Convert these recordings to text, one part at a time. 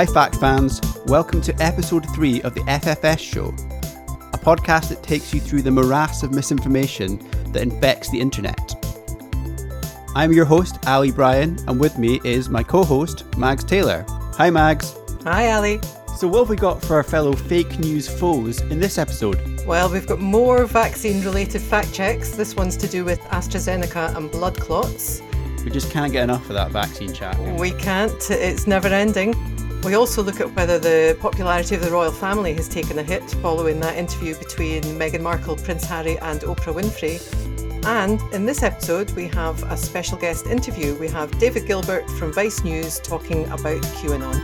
Hi, fact fans. Welcome to episode three of the FFS Show, a podcast that takes you through the morass of misinformation that infects the internet. I'm your host, Ali Brian, and with me is my co host, Mags Taylor. Hi, Mags. Hi, Ali. So, what have we got for our fellow fake news foes in this episode? Well, we've got more vaccine related fact checks. This one's to do with AstraZeneca and blood clots. We just can't get enough of that vaccine chat. We can't, it's never ending. We also look at whether the popularity of the royal family has taken a hit following that interview between Meghan Markle, Prince Harry, and Oprah Winfrey. And in this episode, we have a special guest interview. We have David Gilbert from Vice News talking about QAnon.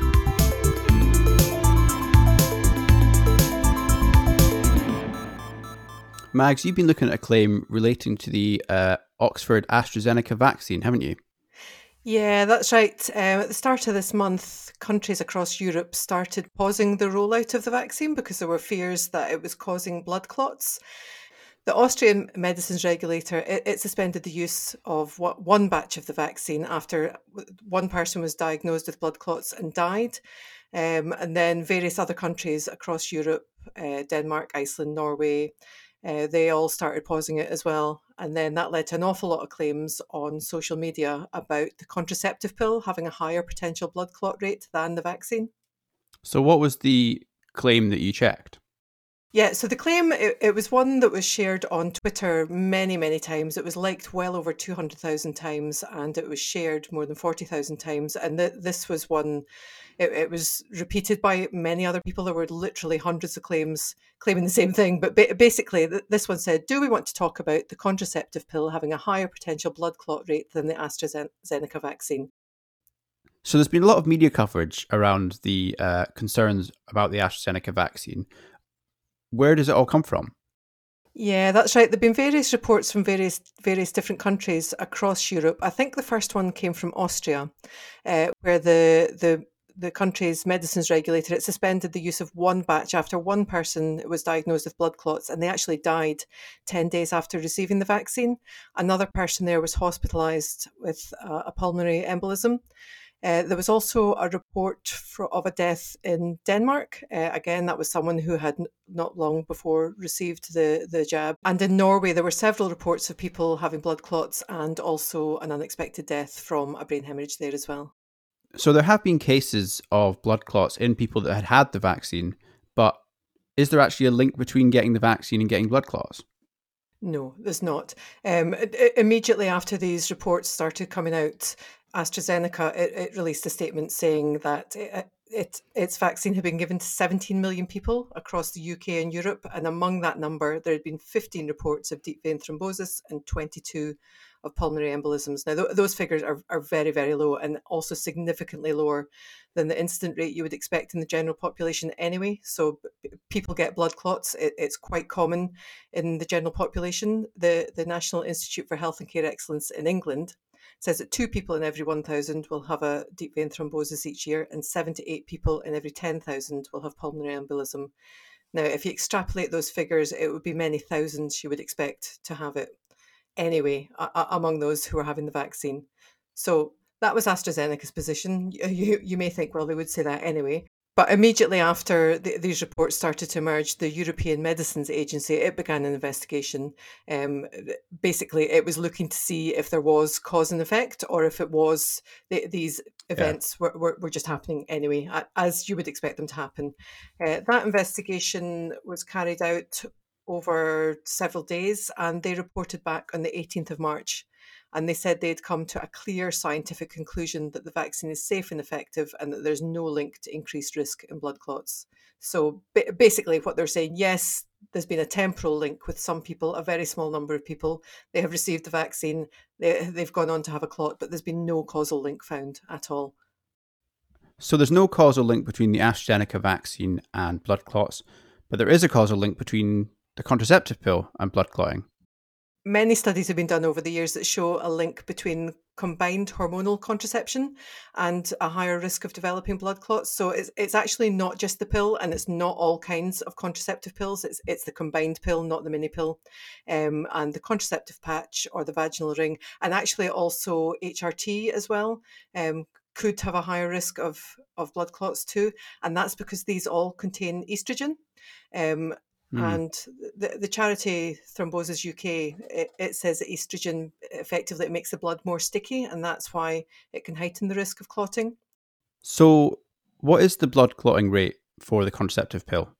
Mags, you've been looking at a claim relating to the uh, Oxford AstraZeneca vaccine, haven't you? Yeah, that's right. Um, at the start of this month, countries across Europe started pausing the rollout of the vaccine because there were fears that it was causing blood clots. The Austrian medicines regulator it, it suspended the use of what, one batch of the vaccine after one person was diagnosed with blood clots and died, um, and then various other countries across Europe, uh, Denmark, Iceland, Norway, uh, they all started pausing it as well. And then that led to an awful lot of claims on social media about the contraceptive pill having a higher potential blood clot rate than the vaccine. So, what was the claim that you checked? Yeah, so the claim, it, it, was one that was shared on Twitter many, many times. It was liked well over 200,000 times and it was shared more than 40,000 times. And th- this was one, it, it, was repeated by many other people. There were literally hundreds of claims claiming the same thing. But ba- basically, th- this one said Do we want to talk about the contraceptive pill having a higher potential blood clot rate than the AstraZeneca vaccine? So there's been a lot of media coverage around the uh, concerns about the AstraZeneca vaccine where does it all come from? Yeah, that's right. There've been various reports from various various different countries across Europe. I think the first one came from Austria, uh, where the the the country's medicines regulator it suspended the use of one batch after one person was diagnosed with blood clots and they actually died 10 days after receiving the vaccine another person there was hospitalized with uh, a pulmonary embolism uh, there was also a report for, of a death in Denmark. Uh, again, that was someone who had n- not long before received the, the jab. And in Norway, there were several reports of people having blood clots and also an unexpected death from a brain hemorrhage there as well. So there have been cases of blood clots in people that had had the vaccine, but is there actually a link between getting the vaccine and getting blood clots? No, there's not. Um, immediately after these reports started coming out, AstraZeneca it, it released a statement saying that it, it, its vaccine had been given to 17 million people across the UK and Europe, and among that number, there had been 15 reports of deep vein thrombosis and 22 of pulmonary embolisms. Now, th- those figures are, are very, very low and also significantly lower than the incident rate you would expect in the general population anyway. So, people get blood clots. It, it's quite common in the general population. The, the National Institute for Health and Care Excellence in England says that two people in every 1,000 will have a deep vein thrombosis each year, and seven to eight people in every 10,000 will have pulmonary embolism. Now, if you extrapolate those figures, it would be many thousands you would expect to have it anyway a- among those who are having the vaccine. So that was AstraZeneca's position. You, you may think, well, they would say that anyway. But immediately after the, these reports started to emerge, the European Medicines Agency it began an investigation. Um, basically, it was looking to see if there was cause and effect, or if it was the, these events yeah. were, were, were, just happening anyway, as you would expect them to happen. Uh, that investigation was carried out over several days, and they reported back on the 18th of March and they said they'd come to a clear scientific conclusion that the vaccine is safe and effective and that there's no link to increased risk in blood clots. So basically, what they're saying, yes, there's been a temporal link with some people, a very small number of people. They have received the vaccine, they, they've gone on to have a clot, but there's been no causal link found at all. So there's no causal link between the AstraZeneca vaccine and blood clots, but there is a causal link between the contraceptive pill and blood clotting many studies have been done over the years that show a link between combined hormonal contraception and a higher risk of developing blood clots. So it's, it's actually not just the pill, and it's not all kinds of contraceptive pills. It's it's the combined pill, not the mini pill, um, and the contraceptive patch or the vaginal ring, and actually also HRT as well. Um, could have a higher risk of, of blood clots too. And that's because these all contain estrogen. Um, mm. And the, the charity Thrombosis UK, it, it says that estrogen effectively makes the blood more sticky, and that's why it can heighten the risk of clotting. So, what is the blood clotting rate for the contraceptive pill?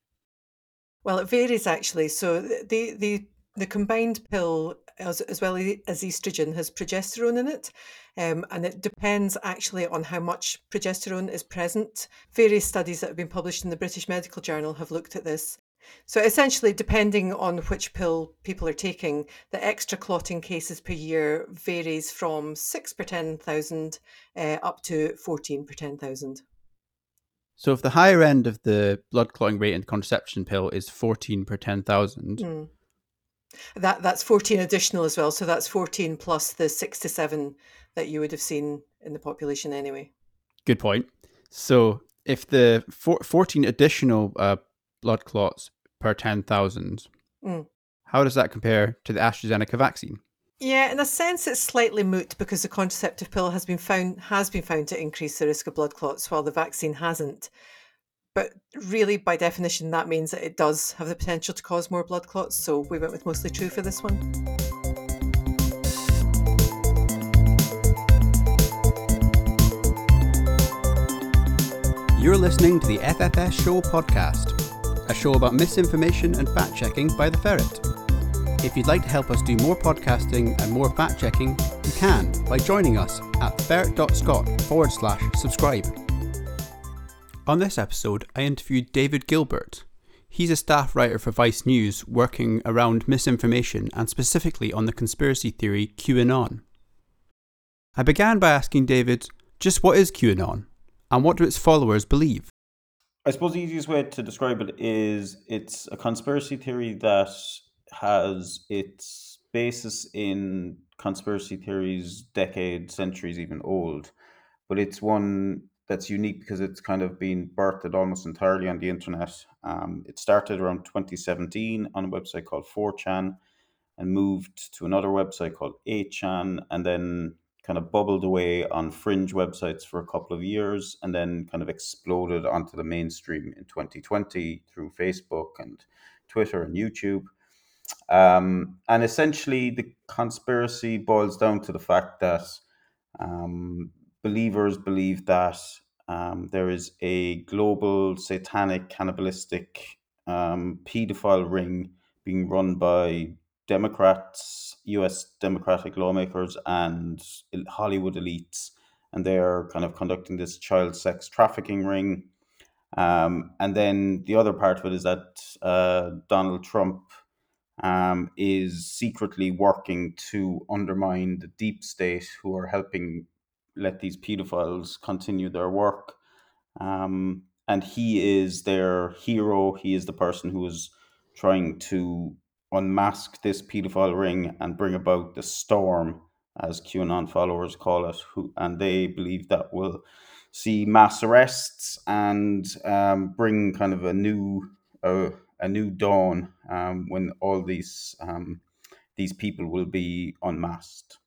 Well, it varies actually. So the the the combined pill, as, as well as estrogen, has progesterone in it, um, and it depends actually on how much progesterone is present. Various studies that have been published in the British Medical Journal have looked at this. So essentially, depending on which pill people are taking, the extra clotting cases per year varies from six per ten thousand uh, up to fourteen per ten thousand. So if the higher end of the blood clotting rate in contraception pill is 14 per 10,000. Mm. That that's 14 additional as well. So that's 14 plus the 6 to 7 that you would have seen in the population anyway. Good point. So if the four, 14 additional uh, blood clots per 10,000, mm. how does that compare to the AstraZeneca vaccine? Yeah, in a sense, it's slightly moot because the contraceptive pill has been found has been found to increase the risk of blood clots, while the vaccine hasn't. But really, by definition, that means that it does have the potential to cause more blood clots. So we went with mostly true for this one. You're listening to the FFS Show podcast, a show about misinformation and fact checking by the Ferret. If you'd like to help us do more podcasting and more fact checking, you can by joining us at ferret.scot forward slash subscribe. On this episode, I interviewed David Gilbert. He's a staff writer for Vice News working around misinformation and specifically on the conspiracy theory QAnon. I began by asking David just what is QAnon and what do its followers believe? I suppose the easiest way to describe it is it's a conspiracy theory that has its basis in conspiracy theories, decades, centuries even old, but it's one that's unique because it's kind of been birthed almost entirely on the internet. Um, it started around 2017 on a website called 4chan and moved to another website called 8chan and then kind of bubbled away on fringe websites for a couple of years and then kind of exploded onto the mainstream in 2020 through Facebook and Twitter and YouTube. Um, and essentially, the conspiracy boils down to the fact that um, believers believe that um, there is a global satanic, cannibalistic, um, pedophile ring being run by Democrats, US Democratic lawmakers, and Hollywood elites. And they're kind of conducting this child sex trafficking ring. Um, and then the other part of it is that uh, Donald Trump um, is secretly working to undermine the deep state who are helping let these pedophiles continue their work. Um, and he is their hero. He is the person who is trying to unmask this pedophile ring and bring about the storm, as QAnon followers call it. Who and they believe that will see mass arrests and um, bring kind of a new uh, a new dawn um, when all these um, these people will be unmasked.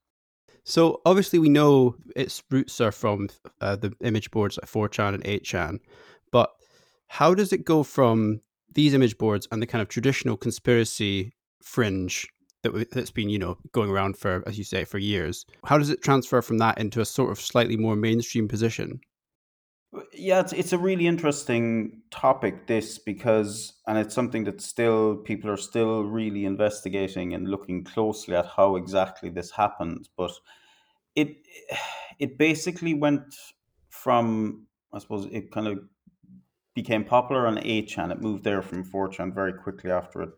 So obviously we know its roots are from uh, the image boards like 4chan and 8chan, but how does it go from these image boards and the kind of traditional conspiracy fringe that that's been you know going around for as you say for years? How does it transfer from that into a sort of slightly more mainstream position? Uh, yeah, it's it's a really interesting topic this because and it's something that still people are still really investigating and looking closely at how exactly this happened. But it it basically went from I suppose it kind of became popular on 8chan. It moved there from 4chan very quickly after it,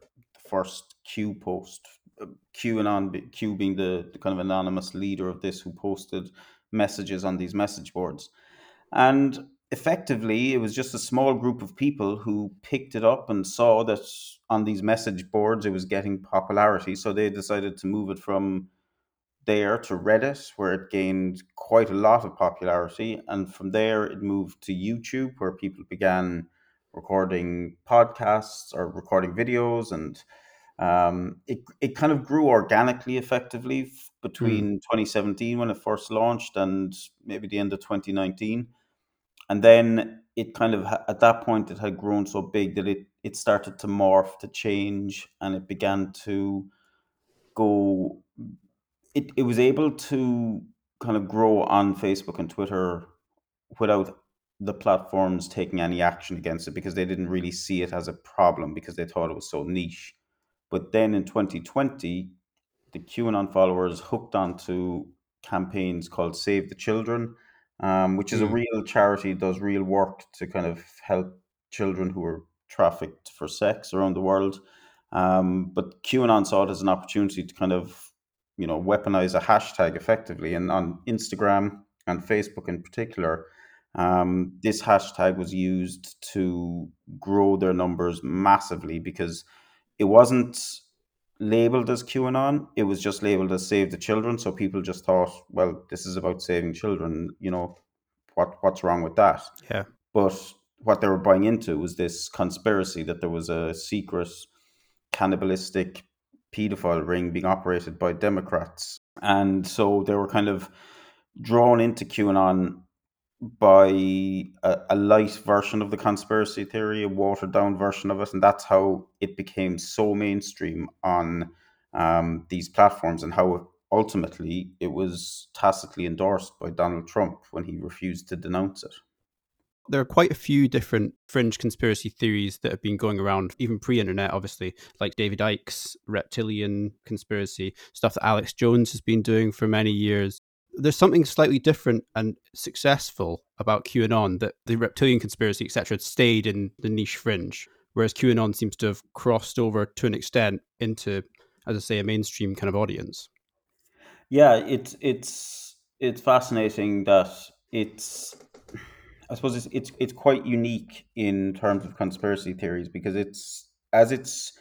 first Q post. Uh, QAnon Q being the, the kind of anonymous leader of this who posted messages on these message boards. And effectively, it was just a small group of people who picked it up and saw that on these message boards it was getting popularity. So they decided to move it from there to Reddit, where it gained quite a lot of popularity. And from there, it moved to YouTube, where people began recording podcasts or recording videos. And um, it, it kind of grew organically, effectively between mm. 2017 when it first launched and maybe the end of 2019. And then it kind of, at that point, it had grown so big that it, it started to morph, to change, and it began to go, it, it was able to kind of grow on Facebook and Twitter without the platforms taking any action against it because they didn't really see it as a problem because they thought it was so niche. But then in 2020, the QAnon followers hooked onto campaigns called Save the Children, um, which is mm. a real charity, does real work to kind of help children who are trafficked for sex around the world. Um, but QAnon saw it as an opportunity to kind of, you know, weaponize a hashtag effectively. And on Instagram and Facebook in particular, um, this hashtag was used to grow their numbers massively because it wasn't labeled as QAnon. It was just labeled as Save the Children. So people just thought, well, this is about saving children. You know, what what's wrong with that? Yeah. But what they were buying into was this conspiracy that there was a secret cannibalistic pedophile ring being operated by Democrats. And so they were kind of drawn into QAnon by a, a, light version of the conspiracy theory, a watered down version of it, and that's how it became so mainstream on um, these platforms, and how ultimately it was tacitly endorsed by Donald Trump when he refused to denounce it. There are quite a few different fringe conspiracy theories that have been going around, even pre internet, obviously, like David Icke's reptilian conspiracy, stuff that Alex Jones has been doing for many years there's something slightly different and successful about QAnon that the reptilian conspiracy, etc., stayed in the niche fringe, whereas QAnon seems to have crossed over to an extent into, as I say, a mainstream kind of audience. Yeah, it's it's it's fascinating that it's. I suppose it's it's it's quite unique in terms of conspiracy theories because it's as it's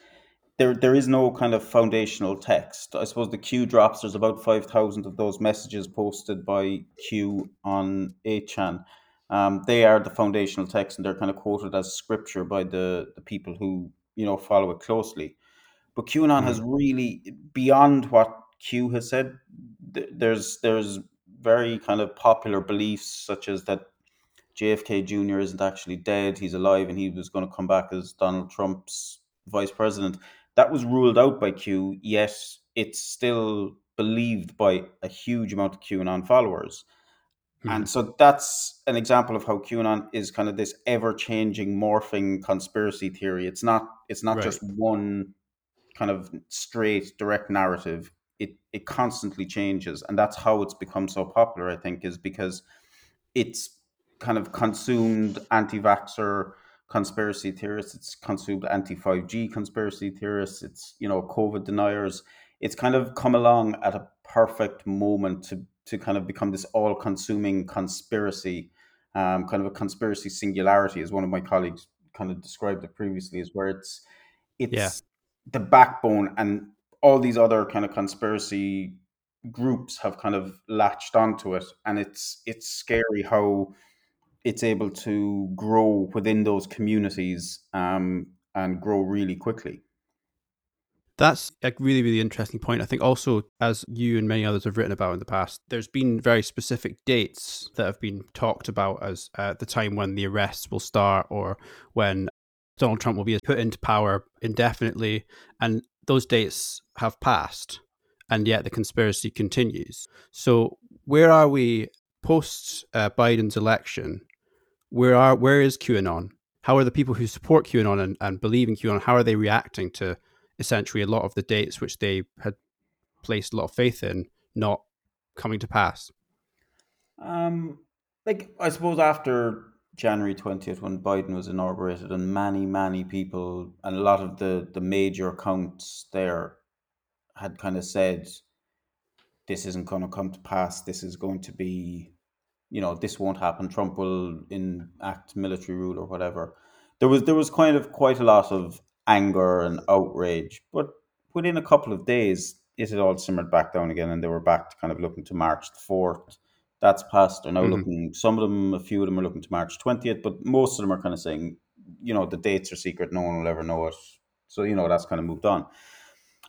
there there is no kind of foundational text. I suppose the Q drops. There's about five thousand of those messages posted by Q on 8chan. Um, they are the foundational text, and they're kind of quoted as scripture by the the people who you know follow it closely. But QAnon mm. has really beyond what Q has said. There's there's very kind of popular beliefs such as that JFK Jr. isn't actually dead; he's alive, and he was going to come back as Donald Trump's vice president that was ruled out by Q, yet it's still believed by a huge amount of QAnon followers. Hmm. And so that's an example of how QAnon is kind of this ever-changing, morphing conspiracy theory. It's not it's not right. just one kind of straight, direct narrative. It it constantly changes, and that's how it's become so popular. I think is because it's kind of consumed anti-vaxxer conspiracy theorists, it's consumed anti 5G conspiracy theorists, it's, you know, COVID deniers. It's kind of come along at a perfect moment to, to kind of become this all consuming conspiracy, um, kind of a conspiracy singularity, as one of my colleagues kind of described it previously, is where it's, it's yeah. the backbone and all these other kind of conspiracy groups have kind of latched onto it and it's it's scary how it's able to grow within those communities um, and grow really quickly. That's a really, really interesting point. I think also, as you and many others have written about in the past, there's been very specific dates that have been talked about as uh, the time when the arrests will start or when Donald Trump will be put into power indefinitely. And those dates have passed, and yet the conspiracy continues. So, where are we post uh, Biden's election? Where are where is QAnon? How are the people who support QAnon and, and believe in QAnon? How are they reacting to essentially a lot of the dates which they had placed a lot of faith in not coming to pass? Um, like I suppose after January twentieth, when Biden was inaugurated, and many many people and a lot of the the major accounts there had kind of said, "This isn't going to come to pass. This is going to be you know this won't happen. Trump will enact military rule or whatever. There was there was kind of quite a lot of anger and outrage, but within a couple of days, it had all simmered back down again, and they were back to kind of looking to March the fourth. That's passed. They're now mm-hmm. looking. Some of them, a few of them, are looking to March twentieth, but most of them are kind of saying, you know, the dates are secret. No one will ever know it. So you know that's kind of moved on.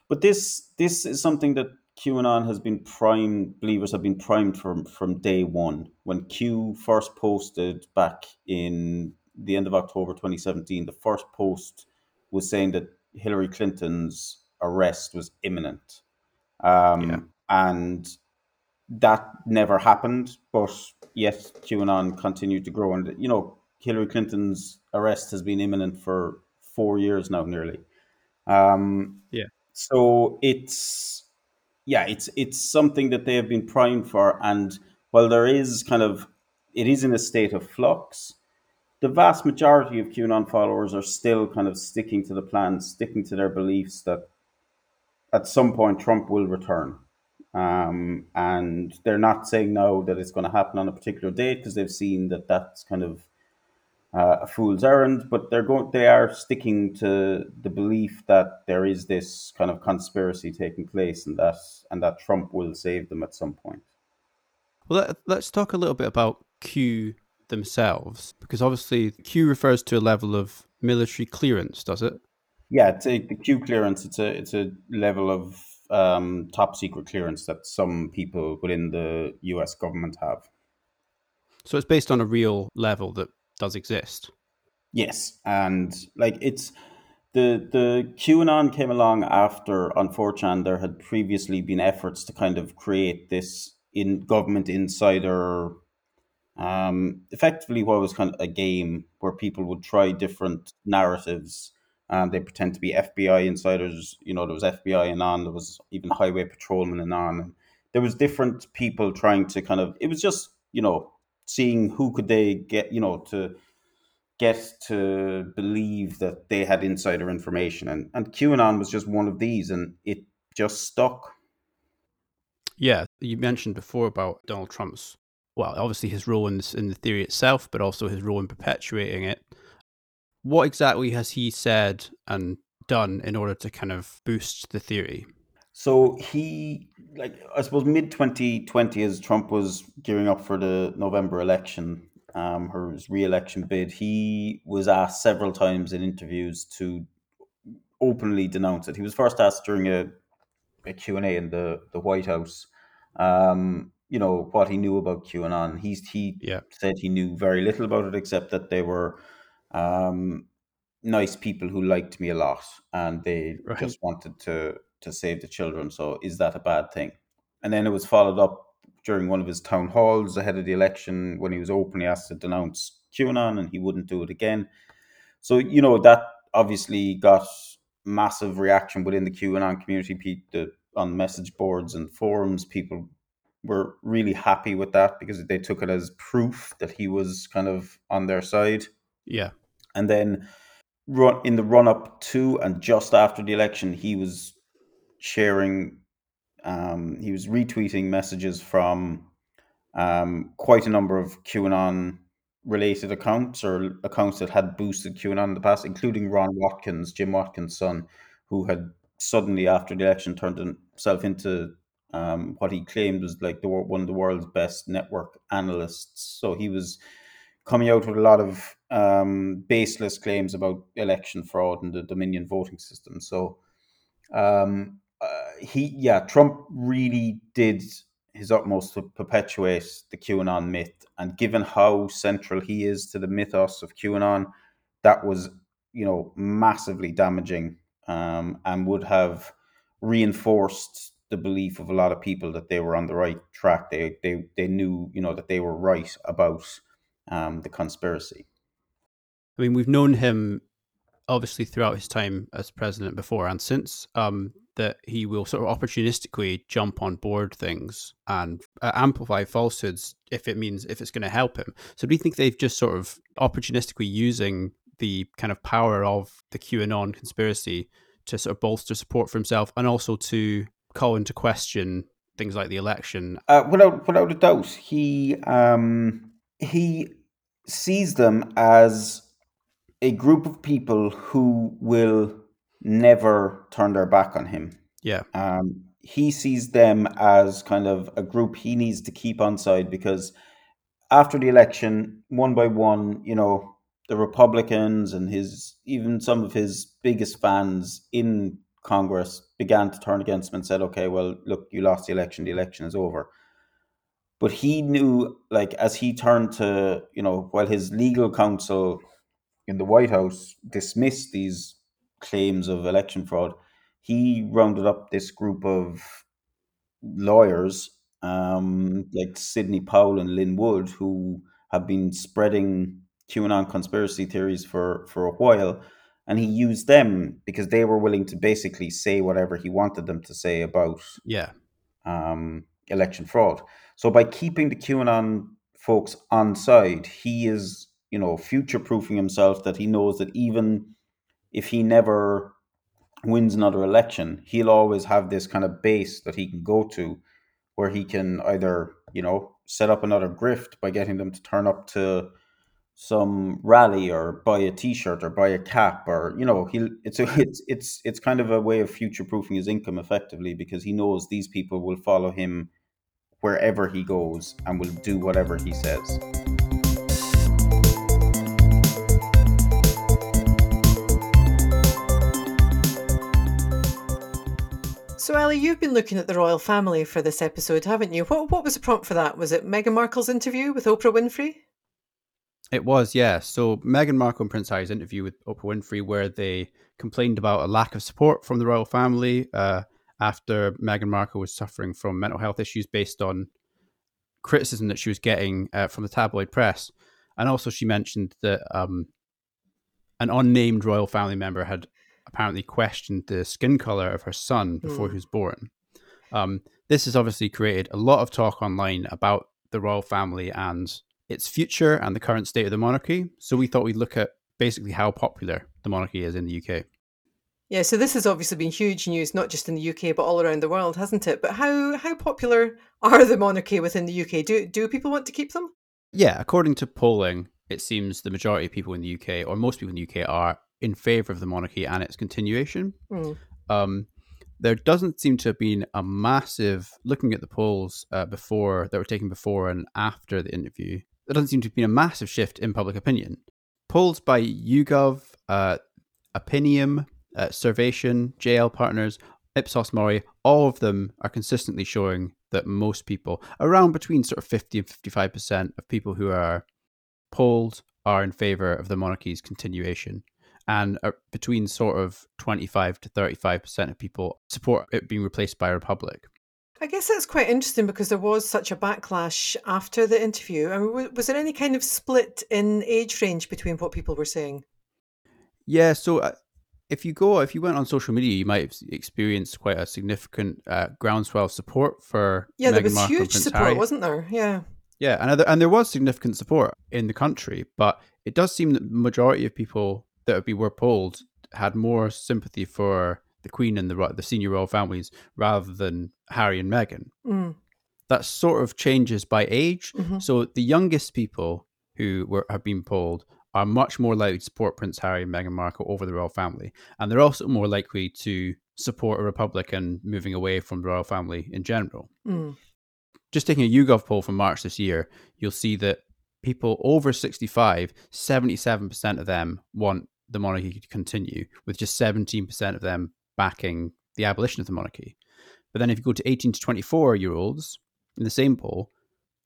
But this this is something that QAnon has been primed, believers have been primed from, from day one. When Q first posted back in the end of October 2017, the first post was saying that Hillary Clinton's arrest was imminent. Um, yeah. And that never happened, but yet QAnon continued to grow. And, you know, Hillary Clinton's arrest has been imminent for four years now, nearly. Um, yeah. So it's, yeah, it's it's something that they have been primed for. And while there is kind of, it is in a state of flux, the vast majority of QAnon followers are still kind of sticking to the plan, sticking to their beliefs that at some point Trump will return. Um, and they're not saying now that it's going to happen on a particular date because they've seen that that's kind of uh, a fool's errand. But they're going, they are sticking to the belief that there is this kind of conspiracy taking place, and that and that Trump will save them at some point. Well, let, us talk a little bit about Q themselves, because obviously Q refers to a level of military clearance, does it? Yeah, it's a, the Q clearance. It's a it's a level of um, top secret clearance that some people within the U.S. government have. So it's based on a real level that does exist. Yes, and like it's the the QAnon came along after on 4chan there had previously been efforts to kind of create this in government insider um, effectively what was kind of a game where people would try different narratives and they pretend to be FBI insiders. You know, there was FBI and on, there was even highway patrolmen and on. And there was different people trying to kind of. It was just you know seeing who could they get. You know to get to believe that they had insider information, and and QAnon was just one of these, and it just stuck. Yeah, you mentioned before about Donald Trump's well, obviously his role in, this, in the theory itself, but also his role in perpetuating it. What exactly has he said and done in order to kind of boost the theory? So he, like, I suppose mid 2020, as Trump was gearing up for the November election, um, his re-election bid, he was asked several times in interviews to openly denounce it. He was first asked during a, a Q&A in the, the White House, um, you know, what he knew about QAnon. He's, he yeah. said he knew very little about it, except that they were um, nice people who liked me a lot and they right. just wanted to to save the children. So is that a bad thing? And then it was followed up during one of his town halls ahead of the election when he was openly asked to denounce QAnon and he wouldn't do it again. So you know that obviously got massive reaction within the QAnon community. The, on message boards and forums, people were really happy with that because they took it as proof that he was kind of on their side. Yeah. And then in the run up to and just after the election, he was sharing, um, he was retweeting messages from um, quite a number of QAnon related accounts or accounts that had boosted QAnon in the past, including Ron Watkins, Jim Watkins' son, who had suddenly after the election turned himself into um, what he claimed was like the one of the world's best network analysts. So he was coming out with a lot of um, baseless claims about election fraud and the Dominion voting system. So um, uh, he, yeah, Trump really did his utmost to perpetuate the QAnon myth, and given how central he is to the mythos of QAnon, that was you know massively damaging um, and would have reinforced the belief of a lot of people that they were on the right track. They they they knew you know that they were right about um, the conspiracy. I mean, we've known him obviously throughout his time as president before and since um, that he will sort of opportunistically jump on board things and uh, amplify falsehoods if it means if it's going to help him. So do you think they've just sort of opportunistically using the kind of power of the QAnon conspiracy to sort of bolster support for himself and also to call into question things like the election? Uh, without without a doubt, he um, he sees them as a group of people who will never turn their back on him. Yeah. Um, he sees them as kind of a group he needs to keep on side because after the election, one by one, you know, the Republicans and his even some of his biggest fans in Congress began to turn against him and said, okay, well, look, you lost the election, the election is over. But he knew, like, as he turned to, you know, while his legal counsel in the White House dismissed these claims of election fraud, he rounded up this group of lawyers, um, like Sidney Powell and Lin Wood, who have been spreading QAnon conspiracy theories for, for a while and he used them because they were willing to basically say whatever he wanted them to say about yeah um, election fraud. So by keeping the QAnon folks on side, he is you know future proofing himself that he knows that even if he never wins another election, he'll always have this kind of base that he can go to where he can either you know set up another grift by getting them to turn up to some rally or buy a t-shirt or buy a cap or you know he'll it's a, it's it's it's kind of a way of future proofing his income effectively because he knows these people will follow him wherever he goes and will do whatever he says So, Ali, you've been looking at the royal family for this episode, haven't you? What what was the prompt for that? Was it Meghan Markle's interview with Oprah Winfrey? It was, yeah. So Meghan Markle and Prince Harry's interview with Oprah Winfrey, where they complained about a lack of support from the royal family uh, after Meghan Markle was suffering from mental health issues based on criticism that she was getting uh, from the tabloid press. And also, she mentioned that um, an unnamed royal family member had apparently questioned the skin color of her son before mm. he was born. Um, this has obviously created a lot of talk online about the royal family and its future and the current state of the monarchy. So we thought we'd look at basically how popular the monarchy is in the UK. Yeah, so this has obviously been huge news, not just in the UK but all around the world, hasn't it? But how how popular are the monarchy within the UK? Do do people want to keep them? Yeah, according to polling, it seems the majority of people in the UK, or most people in the UK, are in favour of the monarchy and its continuation. Mm. Um, there doesn't seem to have been a massive looking at the polls uh, before that were taken before and after the interview there doesn't seem to have been a massive shift in public opinion. Polls by YouGov, uh, Opinium, uh, Survation, JL Partners, Ipsos Mori, all of them are consistently showing that most people, around between sort of 50 and 55% of people who are polled, are in favor of the monarchy's continuation. And between sort of 25 to 35% of people support it being replaced by a republic. I guess that's quite interesting because there was such a backlash after the interview. I mean, was there any kind of split in age range between what people were saying? Yeah, so uh, if you go, if you went on social media, you might have experienced quite a significant uh, groundswell of support for. Yeah, Meghan there was Markle huge support, Harry. wasn't there? Yeah. Yeah, and and there was significant support in the country, but it does seem that the majority of people that would be, were polled had more sympathy for the Queen and the the senior royal families rather than Harry and Meghan. Mm. That sort of changes by age. Mm-hmm. So the youngest people who were have been polled are much more likely to support Prince Harry and Meghan Markle over the royal family, and they're also more likely to support a Republican moving away from the royal family in general. Mm. Just taking a YouGov poll from March this year, you'll see that people over 65, 77% of them want the monarchy to continue, with just 17% of them backing the abolition of the monarchy. But then if you go to 18 to 24 year olds in the same poll,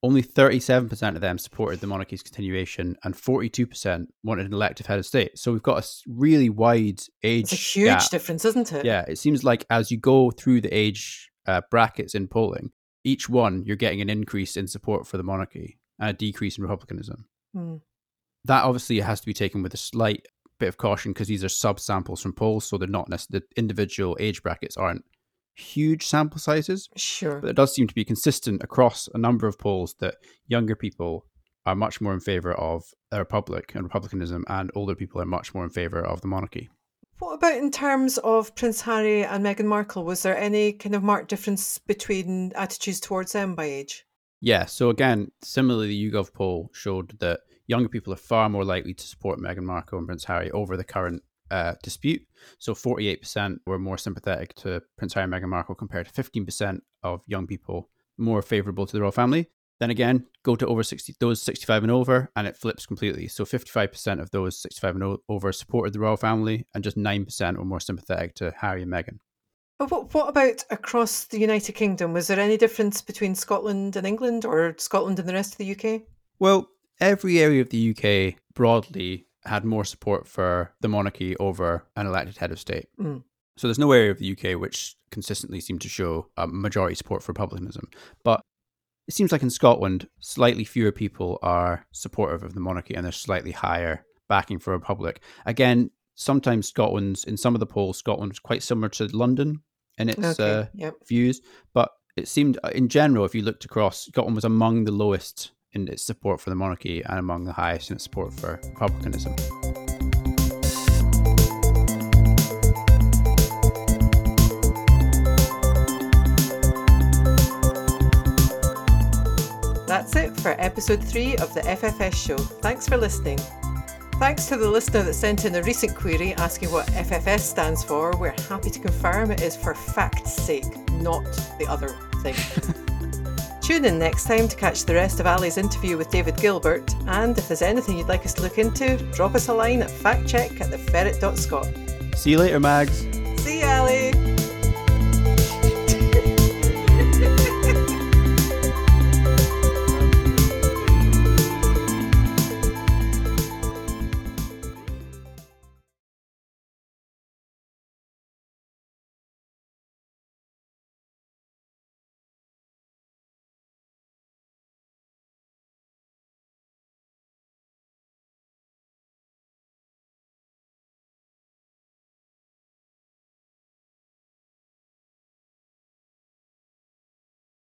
only 37% of them supported the monarchy's continuation and 42% wanted an elective head of state. So we've got a really wide age. It's a huge gap. difference, isn't it? Yeah, it seems like as you go through the age uh, brackets in polling, each one you're getting an increase in support for the monarchy and a decrease in republicanism. Mm. That obviously has to be taken with a slight bit of caution because these are sub samples from polls, so they're not necessarily the individual age brackets aren't huge sample sizes. Sure. But it does seem to be consistent across a number of polls that younger people are much more in favor of a republic and republicanism, and older people are much more in favor of the monarchy. What about in terms of Prince Harry and Meghan Markle? Was there any kind of marked difference between attitudes towards them by age? Yeah. So again, similarly, the YouGov poll showed that younger people are far more likely to support Meghan Markle and Prince Harry over the current uh, dispute. So 48% were more sympathetic to Prince Harry and Meghan Markle compared to 15% of young people more favorable to the royal family. Then again, go to over 60, those 65 and over, and it flips completely. So 55% of those 65 and over supported the royal family, and just 9% were more sympathetic to Harry and Meghan. But what, what about across the United Kingdom? Was there any difference between Scotland and England or Scotland and the rest of the UK? Well, every area of the UK broadly had more support for the monarchy over an elected head of state. Mm. So there's no area of the UK which consistently seemed to show a majority support for republicanism. But it seems like in Scotland, slightly fewer people are supportive of the monarchy and there's slightly higher backing for a republic. Again, sometimes Scotland's in some of the polls, Scotland's quite similar to London in its Okay, uh, yep. views, but it seemed uh, in general, if you looked across, Scotland was among the lowest in its support for the monarchy and among the highest in its support for republicanism. That's it for episode three of the FFS show. Thanks for listening. Thanks to the listener that sent in a recent query asking what FFS stands for. We're happy to confirm it is for fact's sake, not the other thing. Tune in next time to catch the rest of Ali's interview with David Gilbert. And if there's anything you'd like us to look into, drop us a line at factcheck at theferret.scot. See you later, Mags. See you, Ali!